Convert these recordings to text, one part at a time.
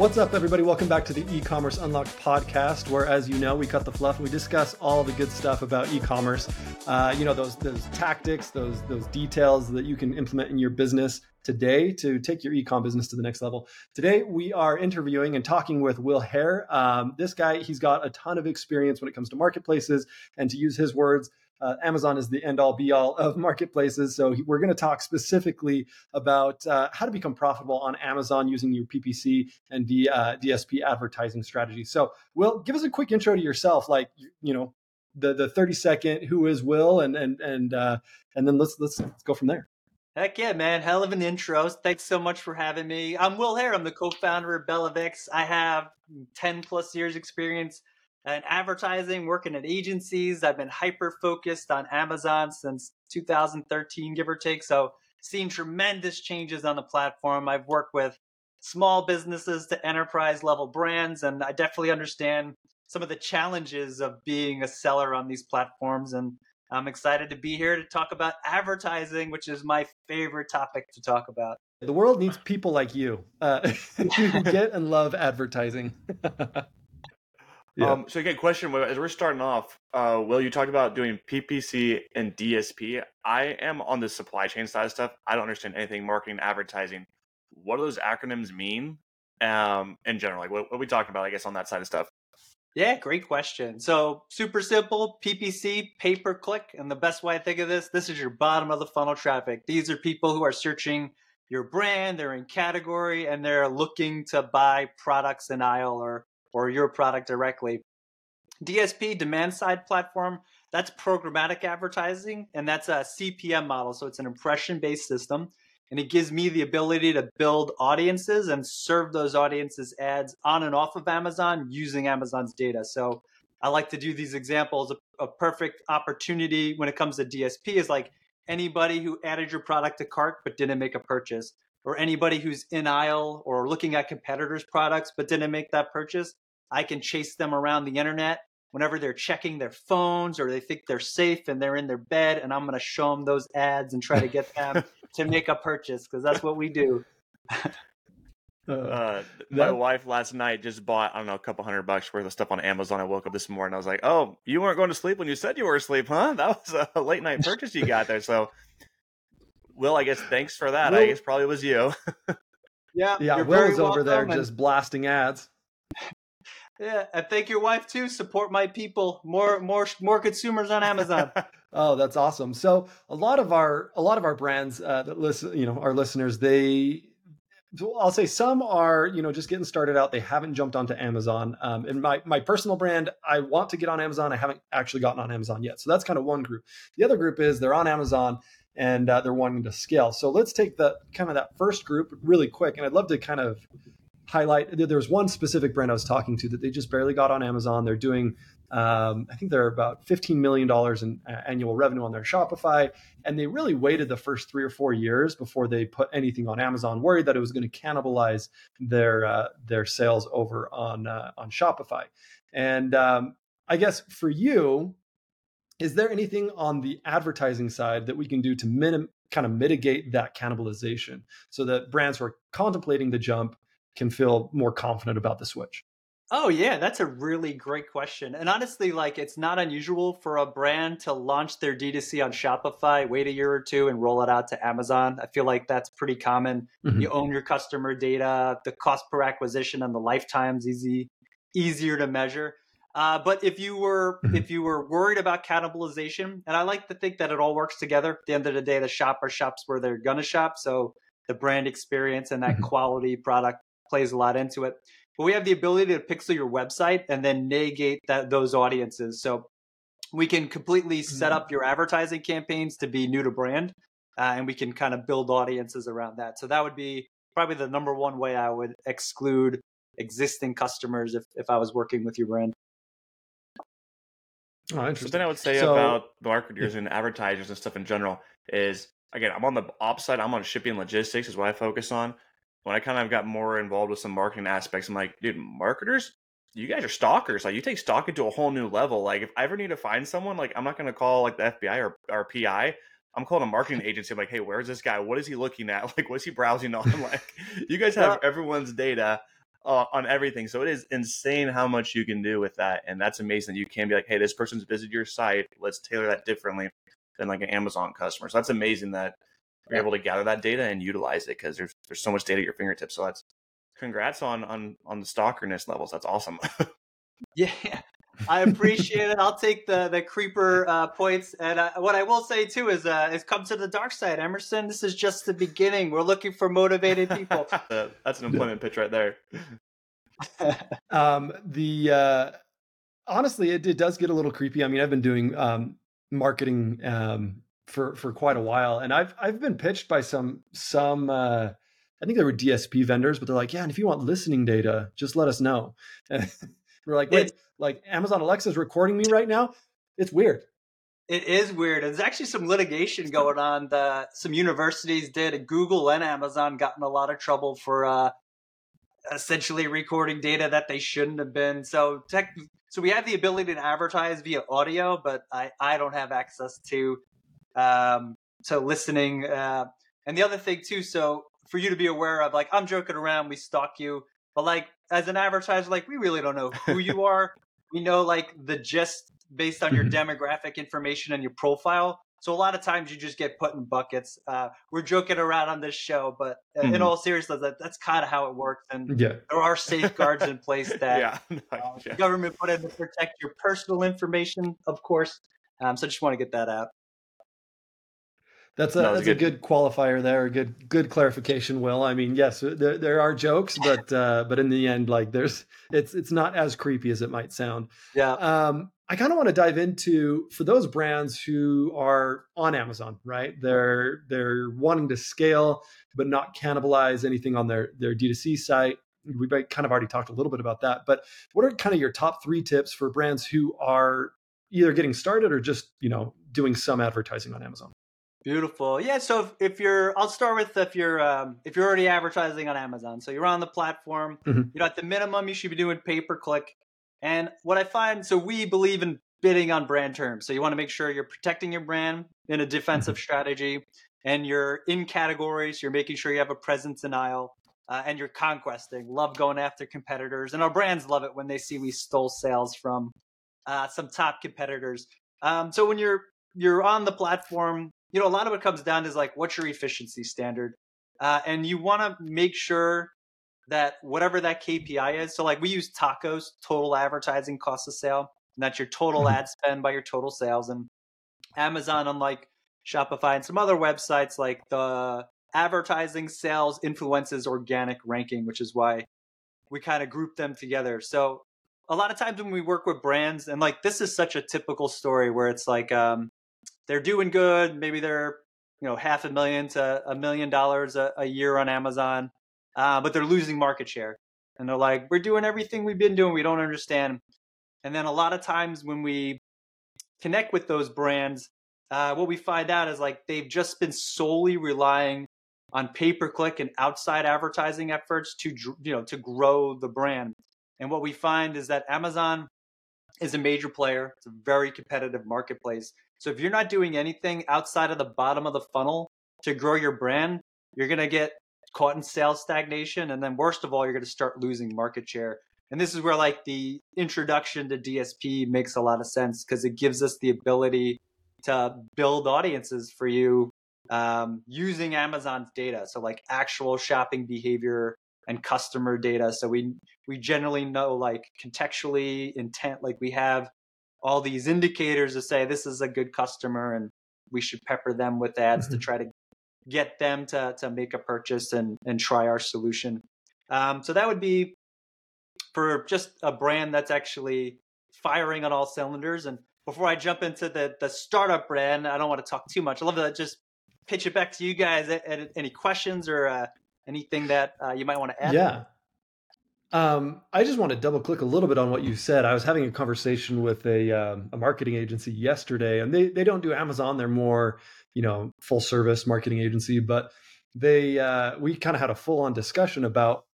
What's up, everybody? Welcome back to the e-commerce unlocked podcast, where, as you know, we cut the fluff and we discuss all the good stuff about e-commerce. Uh, you know those those tactics, those those details that you can implement in your business today to take your e-com business to the next level. Today, we are interviewing and talking with Will Haire. Um, this guy, he's got a ton of experience when it comes to marketplaces, and to use his words, uh, Amazon is the end all be all of marketplaces. So we're going to talk specifically about uh, how to become profitable on Amazon using your PPC and D, uh, DSP advertising strategy. So, Will, give us a quick intro to yourself, like you know, the the thirty second who is Will, and and and uh, and then let's let's let's go from there. Heck yeah, man. Hell of an intro. Thanks so much for having me. I'm Will Haire. I'm the co-founder of BellaVix. I have 10 plus years experience in advertising, working at agencies. I've been hyper focused on Amazon since 2013, give or take. So seen tremendous changes on the platform. I've worked with small businesses to enterprise level brands, and I definitely understand some of the challenges of being a seller on these platforms. And I'm excited to be here to talk about advertising, which is my favorite topic to talk about. The world needs people like you uh, who get and love advertising. yeah. Um, so again, question as we're starting off, uh, Will, you talked about doing PPC and DSP. I am on the supply chain side of stuff. I don't understand anything marketing, advertising. What do those acronyms mean um, in general? Like, what, what are we talking about? I guess on that side of stuff. Yeah, great question. So super simple, PPC, pay per click. And the best way I think of this, this is your bottom of the funnel traffic. These are people who are searching your brand, they're in category, and they're looking to buy products in aisle or or your product directly. DSP, demand side platform, that's programmatic advertising, and that's a CPM model. So it's an impression based system and it gives me the ability to build audiences and serve those audiences ads on and off of Amazon using Amazon's data. So I like to do these examples. A, a perfect opportunity when it comes to DSP is like anybody who added your product to cart but didn't make a purchase, or anybody who's in aisle or looking at competitors' products but didn't make that purchase. I can chase them around the internet. Whenever they're checking their phones or they think they're safe and they're in their bed and i'm going to show them those ads and try to get them to make a purchase because that's what we do. Uh, uh my that... wife last night just bought i don't know a couple hundred bucks worth of stuff on amazon. I woke up this morning i was like oh you weren't going to sleep when you said you were asleep huh? That was a late night purchase you got there. So will i guess thanks for that. Will... i guess probably was you. Yeah yeah will's over there and... just blasting ads yeah, and thank your wife too. Support my people. More, more, more consumers on Amazon. oh, that's awesome. So a lot of our a lot of our brands uh, that listen, you know, our listeners, they I'll say some are, you know, just getting started out. They haven't jumped onto Amazon. Um, and my my personal brand, I want to get on Amazon. I haven't actually gotten on Amazon yet. So that's kind of one group. The other group is they're on Amazon and uh, they're wanting to scale. So let's take the kind of that first group really quick. And I'd love to kind of highlight. There's one specific brand I was talking to that they just barely got on Amazon. They're doing, um, I think they're about $15 million in uh, annual revenue on their Shopify. And they really waited the first three or four years before they put anything on Amazon, worried that it was going to cannibalize their, uh, their sales over on, uh, on Shopify. And um, I guess for you, is there anything on the advertising side that we can do to minim- kind of mitigate that cannibalization so that brands who are contemplating the jump can feel more confident about the switch? Oh yeah, that's a really great question. And honestly, like it's not unusual for a brand to launch their D2C on Shopify, wait a year or two and roll it out to Amazon. I feel like that's pretty common. Mm-hmm. You own your customer data, the cost per acquisition and the lifetime's easy easier to measure. Uh, but if you were mm-hmm. if you were worried about cannibalization, and I like to think that it all works together. At the end of the day, the shopper shops where they're gonna shop. So the brand experience and that mm-hmm. quality product plays a lot into it. But we have the ability to pixel your website and then negate that those audiences. So we can completely set up mm-hmm. your advertising campaigns to be new to brand, uh, and we can kind of build audiences around that. So that would be probably the number one way I would exclude existing customers if, if I was working with your brand. Oh, interesting. Something I would say so, about marketers and advertisers and stuff in general is again, I'm on the ops side. I'm on shipping logistics is what I focus on when I kind of got more involved with some marketing aspects, I'm like, dude, marketers, you guys are stalkers. Like, you take stalking to a whole new level. Like, if I ever need to find someone, like, I'm not going to call like the FBI or, or PI. I'm calling a marketing agency. I'm like, hey, where's this guy? What is he looking at? Like, what's he browsing on? like, you guys have everyone's data. uh, on everything. So it is insane how much you can do with that, and that's amazing. You can be like, hey, this person's visited your site. Let's tailor that differently than like an Amazon customer. So that's amazing that you're able to gather that data and utilize it because there's there's so much data at your fingertips. So that's congrats on on on the stalkerness levels. That's awesome. yeah, I appreciate it. I'll take the the creeper uh, points. And uh, what I will say too is, uh, is come to the dark side, Emerson. This is just the beginning. We're looking for motivated people. That's an employment pitch right there. um, the uh, honestly, it, it does get a little creepy. I mean, I've been doing um, marketing um, for for quite a while, and I've I've been pitched by some some. Uh, I think they were DSP vendors, but they're like, yeah, and if you want listening data, just let us know. we're like, wait, like Amazon Alexa is recording me right now. It's weird. It is weird. There's actually some litigation going on that some universities did, Google and Amazon got in a lot of trouble for uh, essentially recording data that they shouldn't have been. So tech, so we have the ability to advertise via audio, but I, I don't have access to um, to listening. Uh, and the other thing too, so for you to be aware of, like I'm joking around, we stalk you, but like as an advertiser, like we really don't know who you are. we know like the gist based on your mm-hmm. demographic information and your profile. So a lot of times you just get put in buckets. Uh, we're joking around on this show, but mm-hmm. in all seriousness, that, that's kind of how it works. And yeah. there are safeguards in place that yeah. uh, the government put in to protect your personal information, of course. Um, so I just want to get that out. That's a, that's good. a good qualifier there. A good good clarification. Will I mean yes, there, there are jokes, but uh, but in the end, like there's it's it's not as creepy as it might sound. Yeah. Um, I kind of want to dive into for those brands who are on Amazon, right? They're they're wanting to scale but not cannibalize anything on their their D2C site. We've kind of already talked a little bit about that, but what are kind of your top three tips for brands who are either getting started or just you know doing some advertising on Amazon? Beautiful. Yeah. So if, if, you're, I'll start with if you're um, if you're already advertising on Amazon. So you're on the platform. Mm-hmm. You know, at the minimum, you should be doing pay per click. And what I find, so we believe in bidding on brand terms. So you want to make sure you're protecting your brand in a defensive mm-hmm. strategy, and you're in categories. You're making sure you have a presence in aisle. Uh, and you're conquesting. Love going after competitors, and our brands love it when they see we stole sales from uh, some top competitors. Um, so when you're you're on the platform, you know, a lot of it comes down to like, what's your efficiency standard? Uh, and you want to make sure that whatever that KPI is. So, like, we use tacos, total advertising cost of sale, and that's your total mm-hmm. ad spend by your total sales. And Amazon, unlike Shopify and some other websites, like the advertising sales influences organic ranking, which is why we kind of group them together. So, a lot of times when we work with brands, and like this is such a typical story where it's like, um, they're doing good. Maybe they're you know half a million to a million dollars a, year on Amazon, uh, but they're losing market share. And they're like, we're doing everything we've been doing. We don't understand. And then a lot of times when we connect with those brands, uh, what we find out is like they've just been solely relying on pay per click and outside advertising efforts to you know to grow the brand. And what we find is that Amazon is a major player. It's a very competitive marketplace. So if you're not doing anything outside of the bottom of the funnel to grow your brand, you're going to get caught in sales stagnation. And then worst of all, you're going to start losing market share. And this is where like the introduction to DSP makes a lot of sense because it gives us the ability to build audiences for you um, using Amazon's data. So like actual shopping behavior and customer data. So we we generally know like contextually intent, like we have all these indicators to say this is a good customer and we should pepper them with ads mm-hmm. to try to get them to, to make a purchase and, and try our solution. Um, so that would be for just a brand that's actually firing on all cylinders. And before I jump into the, the startup brand, I don't want to talk too much. I love to just pitch it back to you guys. Any questions or uh, anything that uh, you might want to add? Yeah. Um, I just want to double click a little bit on what you said. I was having a conversation with a um, a marketing agency yesterday, and they they don't do Amazon. They're more you know full service marketing agency, but they uh, we kind of had a full on discussion about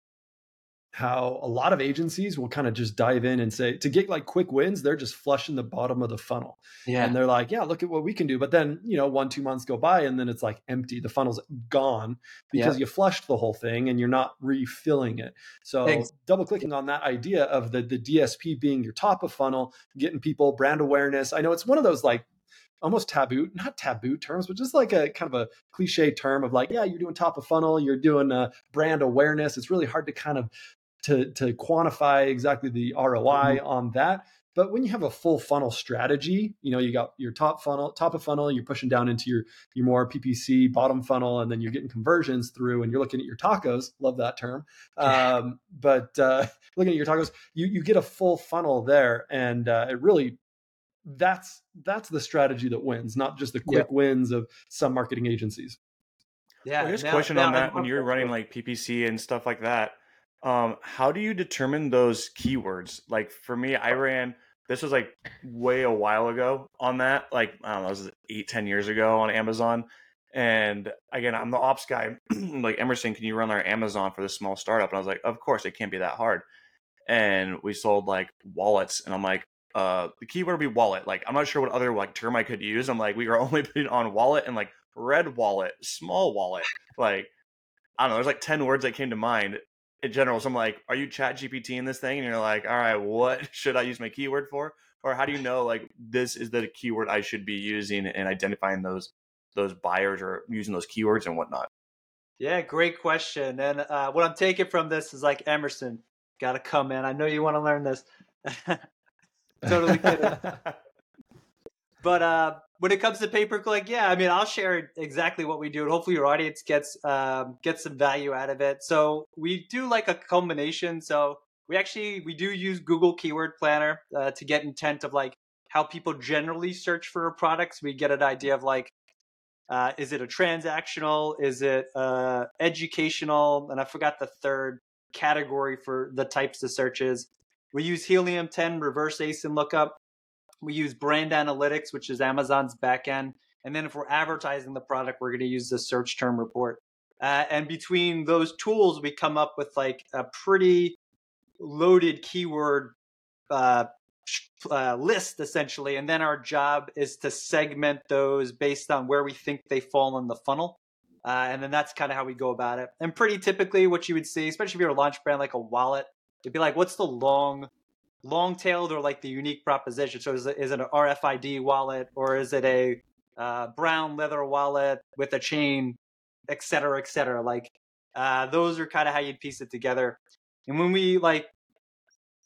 how a lot of agencies will kind of just dive in and say to get like quick wins they're just flushing the bottom of the funnel yeah and they're like yeah look at what we can do but then you know one two months go by and then it's like empty the funnel's gone because yeah. you flushed the whole thing and you're not refilling it so Thanks. double clicking on that idea of the the dsp being your top of funnel getting people brand awareness i know it's one of those like almost taboo, not taboo terms, but just like a kind of a cliche term of like, yeah, you're doing top of funnel, you're doing uh, brand awareness. It's really hard to kind of to to quantify exactly the ROI mm-hmm. on that. But when you have a full funnel strategy, you know, you got your top funnel, top of funnel, you're pushing down into your your more PPC bottom funnel, and then you're getting conversions through, and you're looking at your tacos. Love that term. Um, but uh, looking at your tacos, you you get a full funnel there, and uh, it really that's that's the strategy that wins, not just the quick yeah. wins of some marketing agencies. Yeah. Well, here's a question now, on that: when you're running like PPC and stuff like that, um, how do you determine those keywords? Like for me, I ran this was like way a while ago on that. Like I don't know, this was eight, ten years ago on Amazon. And again, I'm the ops guy. like Emerson, can you run our Amazon for this small startup? And I was like, of course, it can't be that hard. And we sold like wallets, and I'm like, uh, the keyword would be wallet. Like I'm not sure what other like term I could use. I'm like, we were only putting on wallet and like red wallet, small wallet. Like I don't know. There's like ten words that came to mind, in general. So I'm like, are you chat GPT in this thing? And you're like, all right, what should I use my keyword for? Or how do you know like this is the keyword I should be using and identifying those those buyers or using those keywords and whatnot? Yeah, great question. And uh, what I'm taking from this is like Emerson, got to come in. I know you want to learn this. totally kidding. but uh, when it comes to pay per click, yeah, I mean, I'll share exactly what we do, and hopefully your audience gets um, gets some value out of it. So we do like a combination. So we actually we do use Google Keyword Planner uh, to get intent of like how people generally search for a product. So we get an idea of like, uh, is it a transactional? Is it uh, educational? And I forgot the third category for the types of searches. We use Helium 10 reverse ASIN lookup we use brand analytics, which is Amazon's backend. And then if we're advertising the product, we're going to use the search term report. Uh, and between those tools, we come up with like a pretty loaded keyword uh, uh, list essentially. And then our job is to segment those based on where we think they fall in the funnel. Uh, and then that's kind of how we go about it. And pretty typically, what you would see, especially if you're a launch brand like a wallet, it'd be like, what's the long long tailed or like the unique proposition? So is it, is it an RFID wallet or is it a uh, brown leather wallet with a chain, et cetera, et cetera? Like uh, those are kind of how you'd piece it together. And when we like,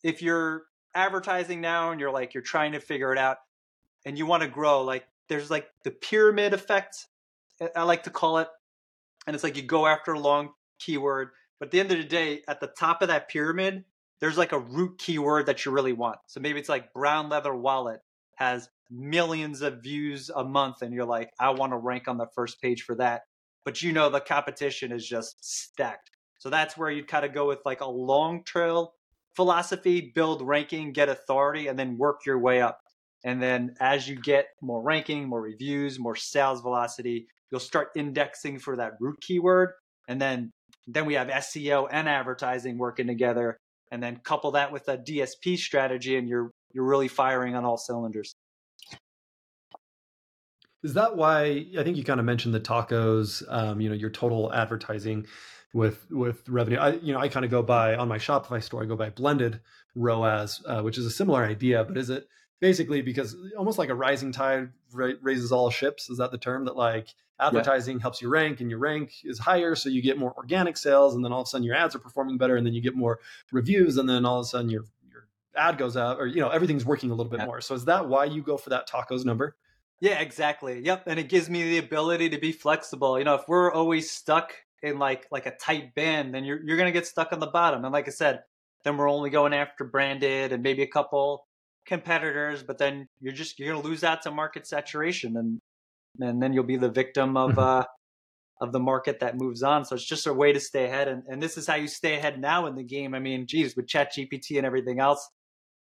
if you're advertising now and you're like, you're trying to figure it out and you want to grow, like there's like the pyramid effect, I like to call it. And it's like you go after a long keyword, but at the end of the day, at the top of that pyramid, there's like a root keyword that you really want. So maybe it's like brown leather wallet has millions of views a month and you're like, I want to rank on the first page for that. But you know the competition is just stacked. So that's where you'd kind of go with like a long trail philosophy, build ranking, get authority, and then work your way up. And then as you get more ranking, more reviews, more sales velocity, you'll start indexing for that root keyword. And then then we have SEO and advertising working together and then couple that with a DSP strategy, and you're you're really firing on all cylinders. Is that why I think you kind of mentioned the tacos? Um, you know, your total advertising with with revenue. I you know I kind of go by on my Shopify store. I go by blended ROAS, uh, which is a similar idea, but is it basically because almost like a rising tide raises all ships? Is that the term that like advertising yeah. helps you rank and your rank is higher so you get more organic sales and then all of a sudden your ads are performing better and then you get more reviews and then all of a sudden your your ad goes out or you know everything's working a little bit yeah. more so is that why you go for that tacos number yeah exactly yep and it gives me the ability to be flexible you know if we're always stuck in like like a tight band then you're, you're gonna get stuck on the bottom and like i said then we're only going after branded and maybe a couple competitors but then you're just you're gonna lose out to market saturation and and then you'll be the victim of mm-hmm. uh, of the market that moves on. So it's just a way to stay ahead, and, and this is how you stay ahead now in the game. I mean, geez, with Chat GPT and everything else,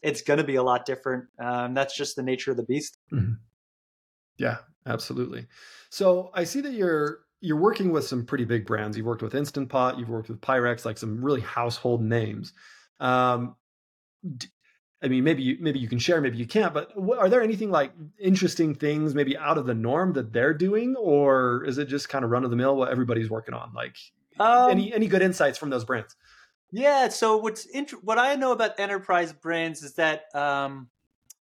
it's going to be a lot different. Um, that's just the nature of the beast. Mm-hmm. Yeah, absolutely. So I see that you're you're working with some pretty big brands. You've worked with Instant Pot, you've worked with Pyrex, like some really household names. Um, I mean, maybe you, maybe you can share, maybe you can't. But are there anything like interesting things, maybe out of the norm that they're doing, or is it just kind of run of the mill what everybody's working on? Like um, any any good insights from those brands? Yeah. So what's int- what I know about enterprise brands is that um,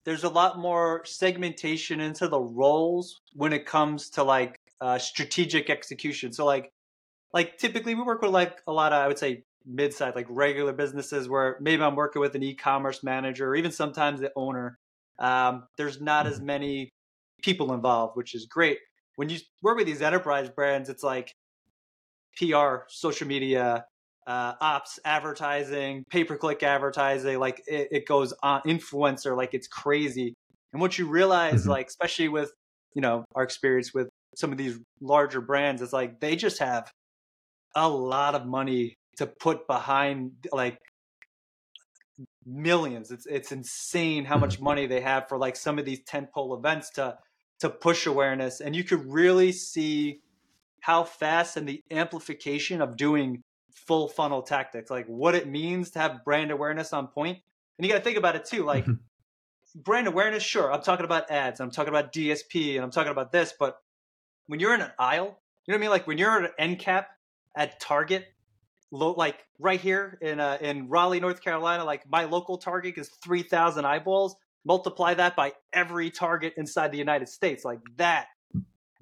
there's a lot more segmentation into the roles when it comes to like uh, strategic execution. So like like typically we work with like a lot of I would say mid-sized like regular businesses where maybe I'm working with an e-commerce manager or even sometimes the owner. Um, there's not as mm-hmm. many people involved, which is great. When you work with these enterprise brands, it's like PR, social media, uh, ops, advertising, pay-per-click advertising. Like it, it goes on influencer, like it's crazy. And what you realize, mm-hmm. like especially with you know our experience with some of these larger brands, it's like they just have a lot of money to put behind like millions. It's it's insane how much mm-hmm. money they have for like some of these tentpole events to to push awareness, and you could really see how fast and the amplification of doing full funnel tactics, like what it means to have brand awareness on point. And you got to think about it too, like. Mm-hmm. brand awareness, sure. I'm talking about ads. I'm talking about DSP, and I'm talking about this. But when you're in an aisle, you know what I mean? Like when you're at an end cap at Target, lo- like right here in uh, in Raleigh, North Carolina, like my local target is three thousand eyeballs. Multiply that by every target inside the United States, like that.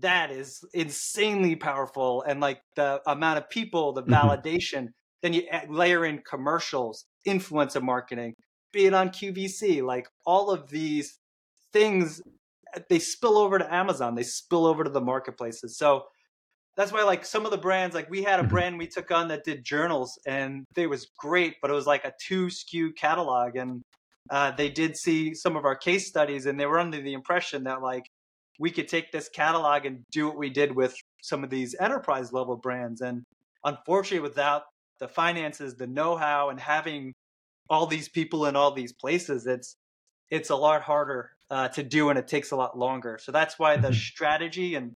That is insanely powerful, and like the amount of people, the mm-hmm. validation. then you layer in commercials, influencer marketing, be it on QVC, like all of these things, they spill over to Amazon, they spill over to the marketplaces. So that's why like some of the brands like we had a mm-hmm. brand we took on that did journals and they was great but it was like a two SKU catalog and uh, they did see some of our case studies and they were under the impression that like we could take this catalog and do what we did with some of these enterprise level brands and unfortunately without the finances the know-how and having all these people in all these places it's it's a lot harder uh, to do and it takes a lot longer so that's why the mm-hmm. strategy and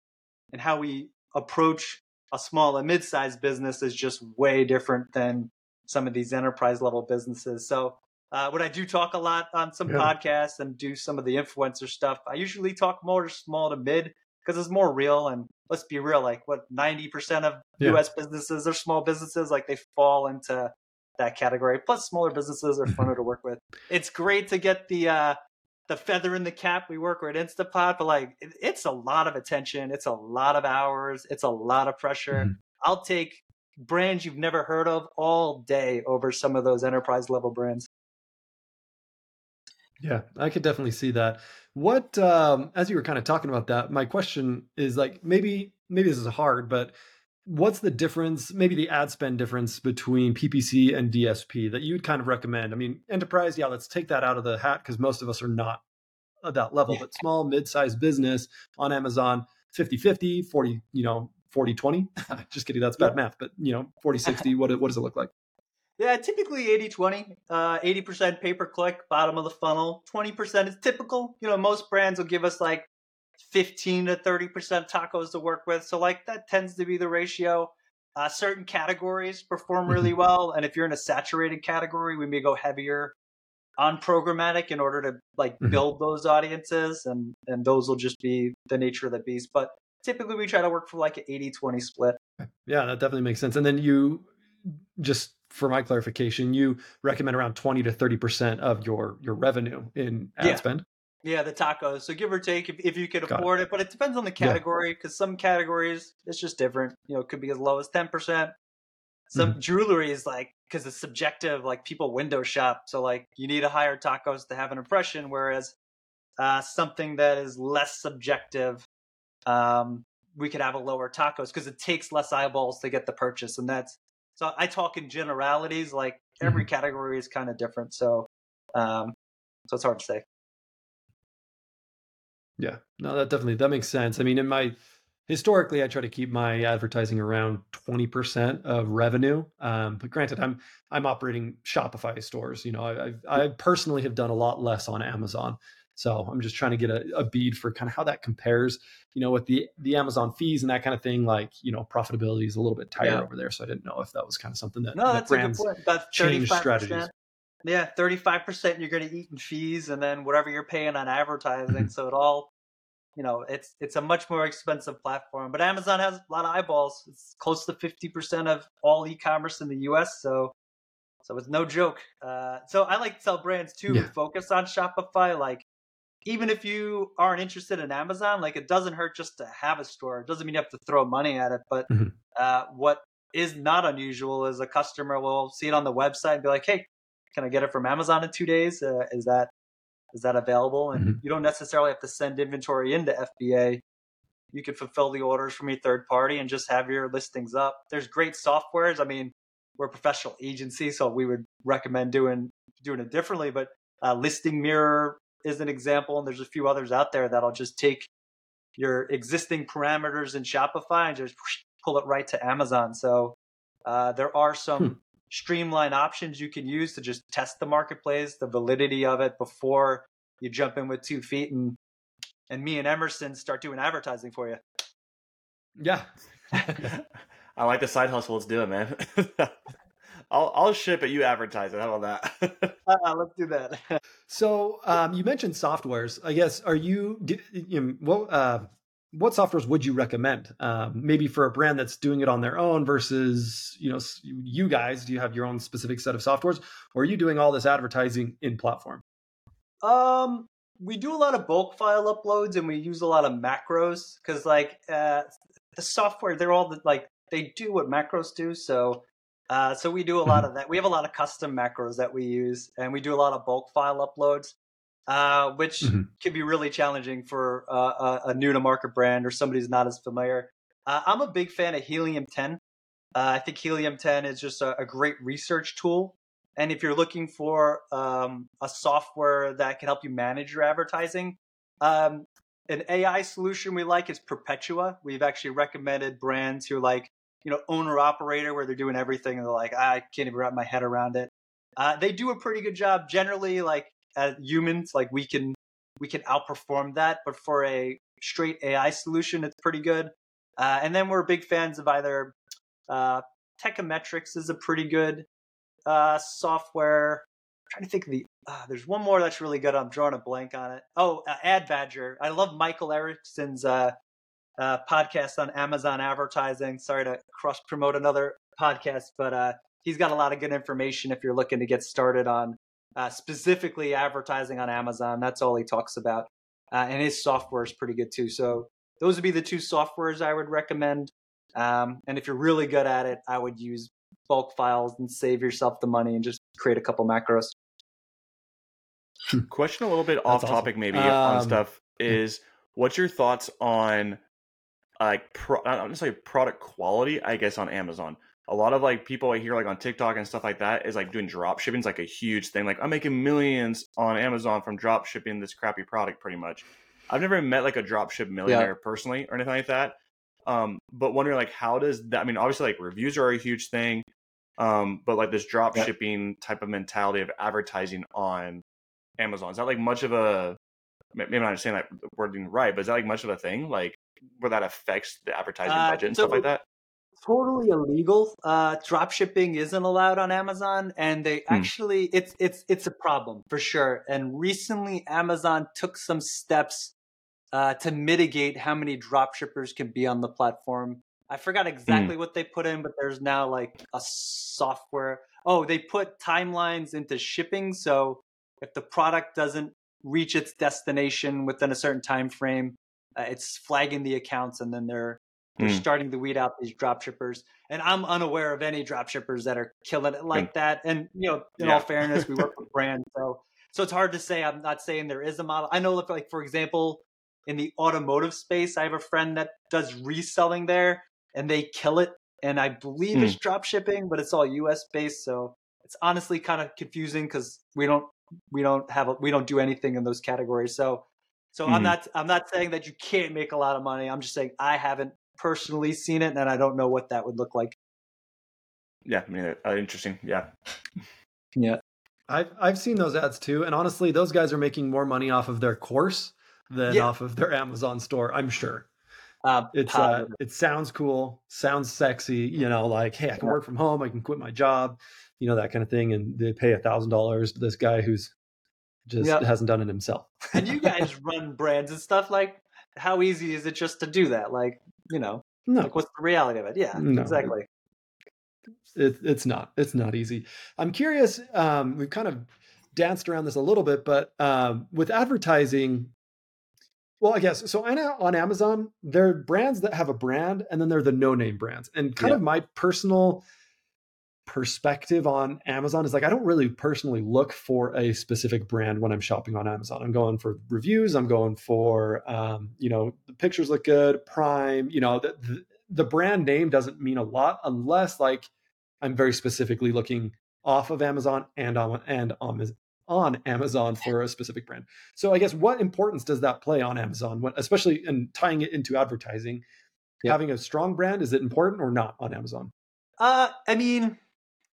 and how we approach a small and mid-sized business is just way different than some of these enterprise level businesses. So uh, when I do talk a lot on some yeah. podcasts and do some of the influencer stuff, I usually talk more small to mid because it's more real. And let's be real, like what 90% of yeah. US businesses are small businesses, like they fall into that category. Plus smaller businesses are funner to work with. It's great to get the uh, the feather in the cap. We work with Instapot, but like it, it's a lot of attention. It's a lot of hours. It's a lot of pressure. Mm-hmm. I'll take brands you've never heard of all day over some of those enterprise level brands. Yeah, I could definitely see that. What, um, as you were kind of talking about that, my question is like maybe maybe this is hard, but what's the difference maybe the ad spend difference between ppc and dsp that you'd kind of recommend? I mean enterprise yeah let's take that out of the hat because most of us are not at that level but small mid-sized business on amazon 50 50 40 you know 40 20 just kidding that's bad yeah. math but you know 40 60 what, what does it look like? Yeah typically 80 20 uh, 80% pay per click bottom of the funnel. 20% is typical. You know most brands will give us like 15 to 30% tacos to work with. So, like, that tends to be the ratio. Uh, certain categories perform really mm-hmm. well. And if you're in a saturated category, we may go heavier on programmatic in order to like mm-hmm. build those audiences. And, and those will just be the nature of the beast. But typically, we try to work for like an 80 20 split. Yeah, that definitely makes sense. And then you just for my clarification, you recommend around 20 to 30% of your your revenue in ad yeah. spend. Yeah, the tacos. So give or take, if, if you could Got afford it. it. but it depends on the category because yeah. some categories it's just different. You know, it could be as low as ten percent. Some mm-hmm. jewelry is like because it's subjective. Like people window shop, so like you need a higher tacos to have an impression. Whereas uh, something that is less subjective, um, we could have a lower tacos because it takes less eyeballs to get the purchase, and that's so I talk in generalities. Like every mm-hmm. category is kind of different, so um, so it's hard to say. Yeah, no, that definitely that makes sense. I mean, in my historically, I try to keep my advertising around twenty percent of revenue. Um, but granted, I'm I'm operating Shopify stores. You know, I, I, I personally have done a lot less on Amazon. So I'm just trying to get a, a bead for kind of how that compares, you know, with the the Amazon fees and that kind of thing. Like, you know, profitability is a little bit tighter Yeah. over there. So I didn't know if that was kind of something that, No, that that's a good point. About change strategies. Yeah, 35% you're going to eat in fees and then whatever you're paying on advertising. Mhm. So it all, you know, it's it's a much more expensive platform. But Amazon has a lot of eyeballs. It's close to 50% of all e-commerce in the US, so so it's no joke. Uh, so I like to tell brands too Yeah. focus on Shopify like even if you aren't interested in Amazon, like it doesn't hurt just to have a store. It doesn't mean you have to throw money at it, but Mhm. uh, what is not unusual is a customer will see it on the website and be like, "Hey, can I get it from Amazon in two days? Uh, is that is that available?" And Mhm. you don't necessarily have to send inventory into FBA. You can fulfill the orders from your third party and just have your listings up. There's great softwares. I mean, we're a professional agency, so we would recommend doing doing it differently. But uh, Listing Mirror is an example, and there's a few others out there that'll just take your existing parameters in Shopify and just pull it right to Amazon. So uh, there are some Streamlined options you can use to just test the marketplace, the validity of it before you jump in with two feet and and me and Emerson start doing advertising for you. Yeah. I like the side hustle. Let's do it, man. I'll I'll ship it. You advertise it. How about that? Uh, let's do that. So um, you mentioned softwares. I guess are you, do, you know, what uh, what softwares would you recommend? Um, maybe for a brand that's doing it on their own versus you know you guys. Do you have your own specific set of softwares, or are you doing all this advertising in platform? Um, we do a lot of bulk file uploads and we use a lot of macros because like uh, the software, they're all the, like they do what macros do. So, uh, so we do a lot of that. We have a lot of custom macros that we use, and we do a lot of bulk file uploads, uh, which Mhm. can be really challenging for uh, a, a new to market brand or somebody who's not as familiar. Uh, I'm a big fan of Helium 10. Uh, I think Helium 10 is just a, a great research tool. And if you're looking for um, a software that can help you manage your advertising, um, an AI solution we like is Perpetua. We've actually recommended brands who like, you know, owner operator where they're doing everything and they're like, I can't even wrap my head around it. Uh, they do a pretty good job. Generally, like as humans, like we can we can outperform that. But for a straight AI solution, it's pretty good. Uh, and then we're big fans of either uh, Teikametrics is a pretty good uh, software. I'm trying to think of the. Uh, there's one more that's really good. I'm drawing a blank on it. Oh, uh, Ad Badger. I love Michael Erickson's uh, uh, podcast on Amazon advertising. Sorry to cross promote another podcast, but uh, he's got a lot of good information if you're looking to get started on uh, specifically advertising on Amazon. That's all he talks about, uh, and his software is pretty good too. So those would be the two softwares I would recommend. Um, and if you're really good at it, I would use bulk files and save yourself the money and just create a couple macros. Question a little bit off awesome. topic, maybe on Um, stuff is what's your thoughts on like pro- not necessarily product quality? I guess on Amazon, a lot of like people I hear like on TikTok and stuff like that is like doing drop shipping is like a huge thing. Like I'm making millions on Amazon from drop shipping this crappy product, pretty much. I've never met like a drop ship millionaire personally or anything like that. Um, but wondering like how does that? I mean, obviously like reviews are a huge thing, um, but like this drop Yeah. shipping type of mentality of advertising on Amazon is that like much of a maybe I'm not saying that wording right, but is that like much of a thing? Like where that affects the advertising Uh, budget and so- stuff like that? Totally illegal. Uh, drop shipping isn't allowed on Amazon, and they Hmm. actually it's it's it's a problem for sure. And recently, Amazon took some steps uh, to mitigate how many drop shippers can be on the platform. I forgot exactly what they put in, but there's now like a software. Oh, they put timelines into shipping, so if the product doesn't reach its destination within a certain time frame, uh, it's flagging the accounts, and then they're they're Hmm. starting to weed out these drop shippers. And I'm unaware of any drop shippers that are killing it like that. And you know, in Yeah. all fairness, we work with brands, so so it's hard to say. I'm not saying there is a model. I know, like for example, in the automotive space, I have a friend that does reselling there, and they kill it. And I believe Hmm. it's drop shipping, but it's all U.S. based, so it's honestly kind of confusing because we don't we don't have a, we don't do anything in those categories. So so I'm Mhm. not I'm not saying that you can't make a lot of money. I'm just saying I haven't personally seen it, and I don't know what that would look like. Yeah, I mean, uh, interesting. Yeah, Yeah. I've I've seen those ads too, and honestly, those guys are making more money off of their course than yeah. off of their Amazon store. I'm sure. Uh, it's uh, it sounds cool, sounds sexy. You know, like hey, I can work from home, I can quit my job, you know that kind of thing, and they pay a thousand dollars to this guy who's just yep. hasn't done it himself. and you guys run brands and stuff like how easy is it just to do that? Like you know, no. like what's the reality of it? Yeah, no. exactly. It, it's not. It's not easy. I'm curious. Um, we've kind of danced around this a little bit, but um, with advertising, well, I guess so. I know On Amazon, there are brands that have a brand, and then there are the no-name brands. And kind yeah. of my personal perspective on Amazon is like I don't really personally look for a specific brand when I'm shopping on Amazon. I'm going for reviews. I'm going for um, you know the pictures look good, Prime. You know the, the the brand name doesn't mean a lot unless like I'm very specifically looking off of Amazon and on and on on Amazon for a specific brand. So I guess what importance does that play on Amazon, when, especially in tying it into advertising? Yep. Having a strong brand is it important or not on Amazon? Uh, I mean,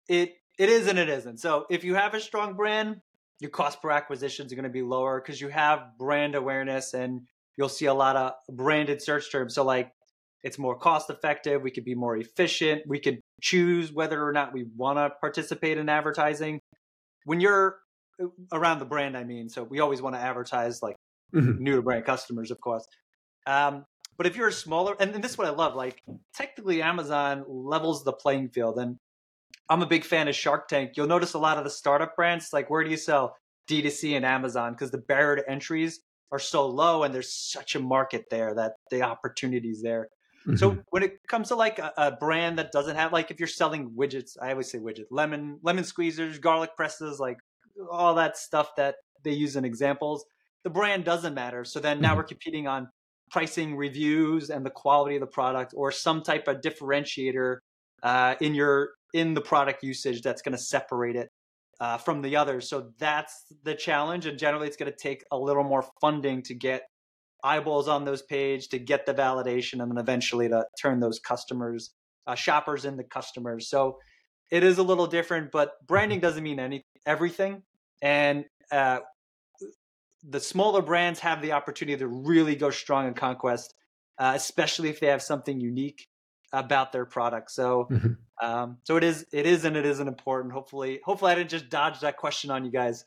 it it is and it isn't. So if you have a strong brand, your cost per acquisition is going to be lower because you have brand awareness and you'll see a lot of branded search terms. So like it's more cost effective. We could be more efficient. We could choose whether or not we want to participate in advertising. When you're uh, around the brand, I mean, so we always want to advertise like mm-hmm. new to brand customers, of course. Um, but if you're a smaller, and, and this is what I love, like technically Amazon levels the playing field. And I'm a big fan of Shark Tank. You'll notice a lot of the startup brands, like where do you sell D2C and Amazon? Because the barrier to entries are so low and there's such a market there that the opportunities there. Mm-hmm. So when it comes to like a, a, brand that doesn't have like if you're selling widgets, I always say widget, lemon lemon squeezers, garlic presses, like all that stuff that they use in examples, the brand doesn't matter. So then now mm-hmm. we're competing on pricing, reviews, and the quality of the product, or some type of differentiator uh, in your in the product usage that's going to separate it uh, from the others. So that's the challenge, and generally, it's going to take a little more funding to get eyeballs on those page to get the validation and then eventually to turn those customers uh, shoppers into customers so it is a little different but branding mm-hmm. doesn't mean any everything and uh, the smaller brands have the opportunity to really go strong in conquest uh, especially if they have something unique about their product so mm-hmm. um, so it is it is and it isn't important hopefully hopefully i didn't just dodge that question on you guys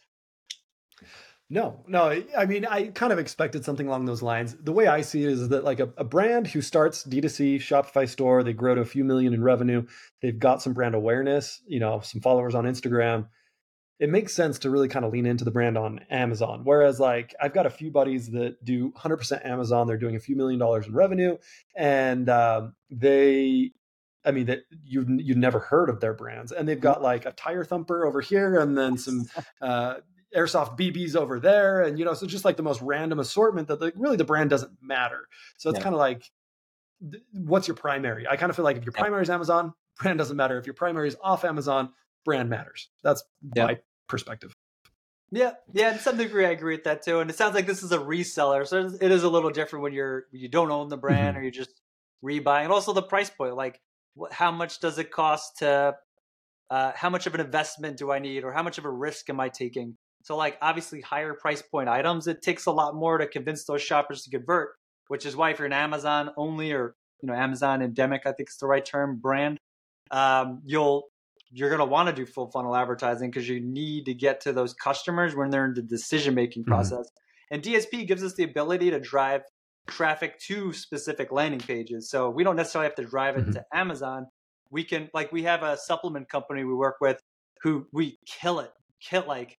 no, no. I mean, I kind of expected something along those lines. The way I see it is that, like, a, a, brand who starts D2C Shopify store, they grow to a few million in revenue, they've got some brand awareness, you know, some followers on Instagram. It makes sense to really kind of lean into the brand on Amazon. Whereas, like, I've got a few buddies that do 100% Amazon. They're doing a few million dollars in revenue, and um, they I mean that you you never heard of their brands, and they've got like a tire thumper over here, and then some uh, airsoft BBs over there, and you know, so just like the most random assortment that the, really the brand doesn't matter. So it's yeah. kind of like, what's your primary? I kind of feel like if your primary is Amazon, brand doesn't matter. If your primary is off Amazon, brand matters. That's yeah. my perspective. Yeah, yeah, to some degree, I agree with that too. And it sounds like this is a reseller, so it is a little different when you're you don't own the brand mm-hmm. or you're just rebuying, and also the price point. Like, how much does it cost to? Uh, how much of an investment do I need, or how much of a risk am I taking so like obviously higher price point items, it takes a lot more to convince those shoppers to convert, which is why if you're an Amazon only or you know Amazon endemic, I think it's the right term brand, um, you'll you're going to want to do full funnel advertising because you need to get to those customers when they're in the decision making mm-hmm. process. And DSP gives us the ability to drive traffic to specific landing pages. So we don't necessarily have to drive it mm-hmm. to Amazon. We can like we have a supplement company we work with who we kill it, kill like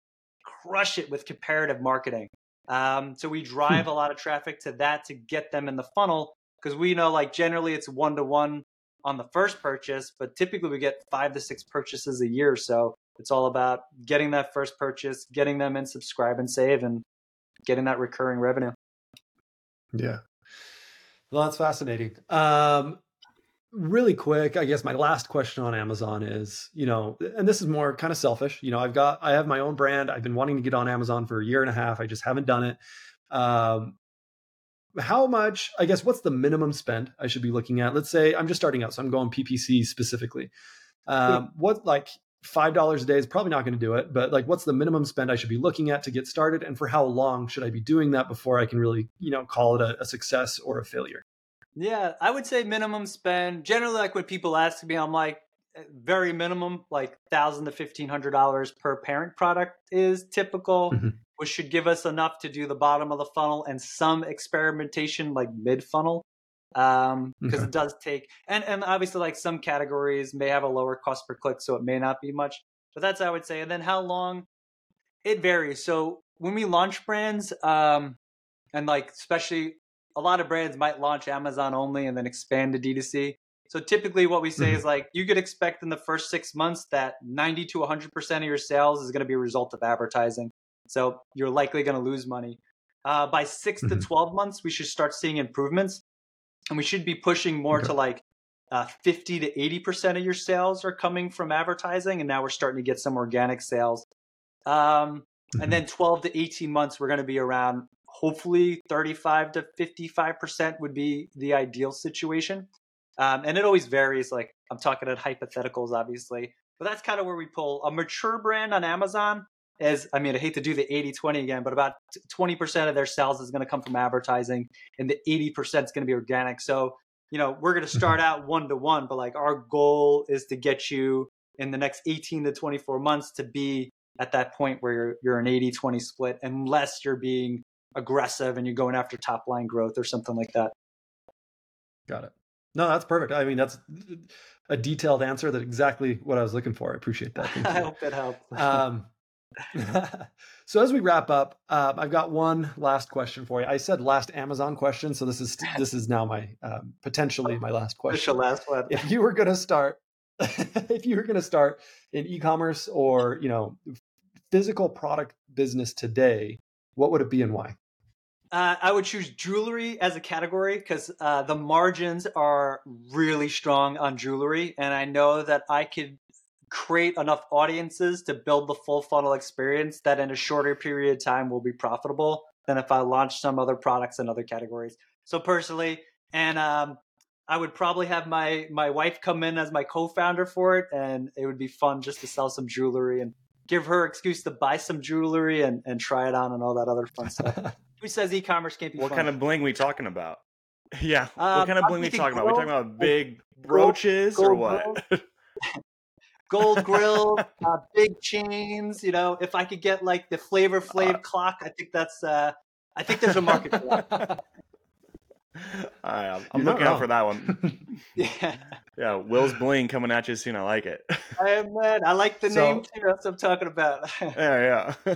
crush it with comparative marketing. Um, so we hmm. drive a lot of traffic to that to get them in the funnel because we know like generally it's one to one on the first purchase, but typically we get five to six purchases a year. So it's all about getting that first purchase, getting them in subscribe and save, and getting that recurring revenue. Yeah. Well, that's fascinating. Um, really quick, I guess my last question on Amazon is, you know, and this is more kind of selfish. You know, I've got, I have my own brand. I've been wanting to get on Amazon for a year and a half. I just haven't done it. Um, how much, I guess, what's the minimum spend I should be looking at? Let's say I'm just starting out, so I'm going PPC specifically. Um, what, like, five dollars a day is probably not going to do it. But like, what's the minimum spend I should be looking at to get started, and for how long should I be doing that before I can really, you know, call it a, a success or a failure? Yeah, I would say minimum spend. Generally, like when people ask me, I'm like, eh, very minimum, like thousand to fifteen hundred dollars per parent product is typical, mm-hmm. Which should give us enough to do the bottom of the funnel and some experimentation like mid funnel um because okay. it does take and and obviously like some categories may have a lower cost per click so it may not be much but that's i would say and then how long it varies so when we launch brands um and like especially a lot of brands might launch amazon only and then expand to d2c so typically what we say mm-hmm. is like you could expect in the first six months that 90 to 100% of your sales is going to be a result of advertising so you're likely going to lose money uh, by 6 mm-hmm. to 12 months we should start seeing improvements and we should be pushing more okay. to like uh, 50 to 80% of your sales are coming from advertising and now we're starting to get some organic sales um, mm-hmm. and then 12 to 18 months we're going to be around hopefully 35 to 55% would be the ideal situation um, and it always varies like i'm talking at hypotheticals obviously but that's kind of where we pull a mature brand on amazon as I mean, I hate to do the 80 20 again, but about 20% of their sales is going to come from advertising and the 80% is going to be organic. So, you know, we're going to start mm-hmm. out one to one, but like our goal is to get you in the next 18 to 24 months to be at that point where you're, you're an 80 20 split, unless you're being aggressive and you're going after top line growth or something like that. Got it. No, that's perfect. I mean, that's a detailed answer. That exactly what I was looking for. I appreciate that. I hope that helps. um, so as we wrap up, uh, I've got one last question for you. I said last Amazon question, so this is this is now my um, potentially my last question. last one. If you were going to start, if you were going to start in e-commerce or you know physical product business today, what would it be and why? Uh, I would choose jewelry as a category because uh, the margins are really strong on jewelry, and I know that I could create enough audiences to build the full funnel experience that in a shorter period of time will be profitable than if I launch some other products in other categories. So personally, and um, I would probably have my my wife come in as my co-founder for it, and it would be fun just to sell some jewelry and give her excuse to buy some jewelry and, and try it on and all that other fun stuff. Who says e-commerce can't be? What fun? kind of bling we talking about? Yeah, um, what kind of bling we talking about? We talking about big brooches gold, or what? gold grill, uh, big chains. You know, if I could get like the Flavor Flav uh, clock, I think that's. Uh, I think there's a market for that. right, I'm, looking out for that one. yeah. Yeah, Will's bling coming at you soon. I like it. I am man. I like the so, name too. That's what I'm talking about. yeah, yeah.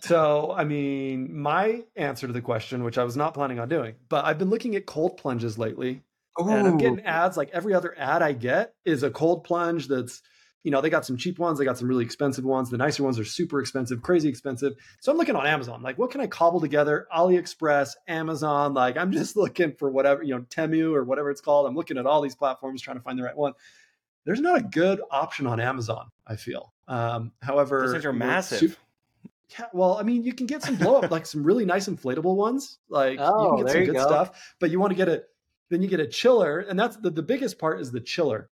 so, I mean, my answer to the question, which I was not planning on doing, but I've been looking at cold plunges lately Ooh. And I'm getting ads like every other ad I get is a cold plunge that's, you know, they got some cheap ones, they got some really expensive ones. The nicer ones are super expensive, crazy expensive. So I'm looking on Amazon, like, what can I cobble together? AliExpress, Amazon, like, I'm just looking for whatever, you know, Temu or whatever it's called. I'm looking at all these platforms trying to find the right one. There's not a good option on Amazon, I feel. Um, however, those are massive. yeah, well, I mean, you can get some blow up, like some really nice inflatable ones. Like oh, you can get some good go. stuff, but you want to get it then you get a chiller, and that's the, the biggest part is the chiller.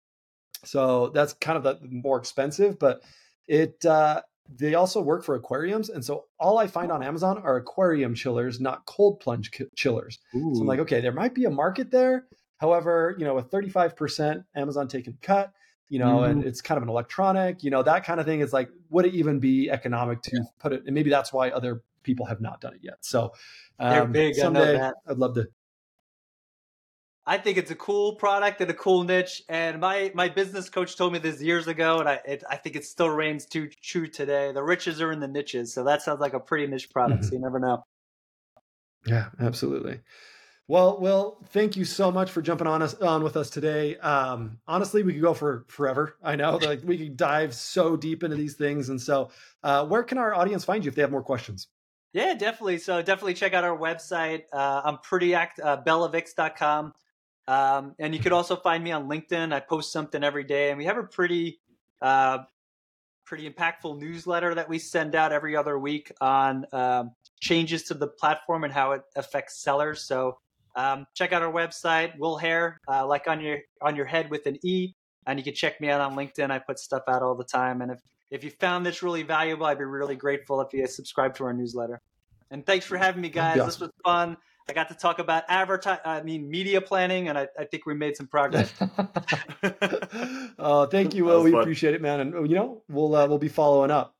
So that's kind of the more expensive, but it uh, they also work for aquariums, and so all I find on Amazon are aquarium chillers, not cold plunge chillers. Ooh. So I'm like, okay, there might be a market there. However, you know, with 35% Amazon taking cut, you know, mm. and mm-hmm. it's kind of an electronic, you know, that kind of thing is like, would it even be economic to yeah. put it? And maybe that's why other people have not done it yet. So um, they're big. Someday, I I'd love to I think it's a cool product and a cool niche. And my my business coach told me this years ago, and I it, I think it still reigns too true today. The riches are in the niches, so that sounds like a pretty niche product. Mm-hmm. So you never know. Yeah, absolutely. Well, Will, thank you so much for jumping on us on with us today. Um, honestly, we could go for forever. I know, like we could dive so deep into these things. And so, uh, where can our audience find you if they have more questions? Yeah, definitely. So definitely check out our website. Uh, I'm pretty act uh, bellavix.com. Um, and you could also find me on LinkedIn. I post something every day, and we have a pretty, uh, pretty impactful newsletter that we send out every other week on um, changes to the platform and how it affects sellers. So um, check out our website, Will Haire, uh, like on your on your head with an E. And you can check me out on LinkedIn. I put stuff out all the time. And if, if you found this really valuable, I'd be really grateful if you subscribe to our newsletter. And thanks for having me, guys. Awesome. This was fun. I got to talk about advertise. I mean, media planning, and I, I think we made some progress. uh, thank you, Will. We fun. appreciate it, man. And you know, we'll uh, we'll be following up.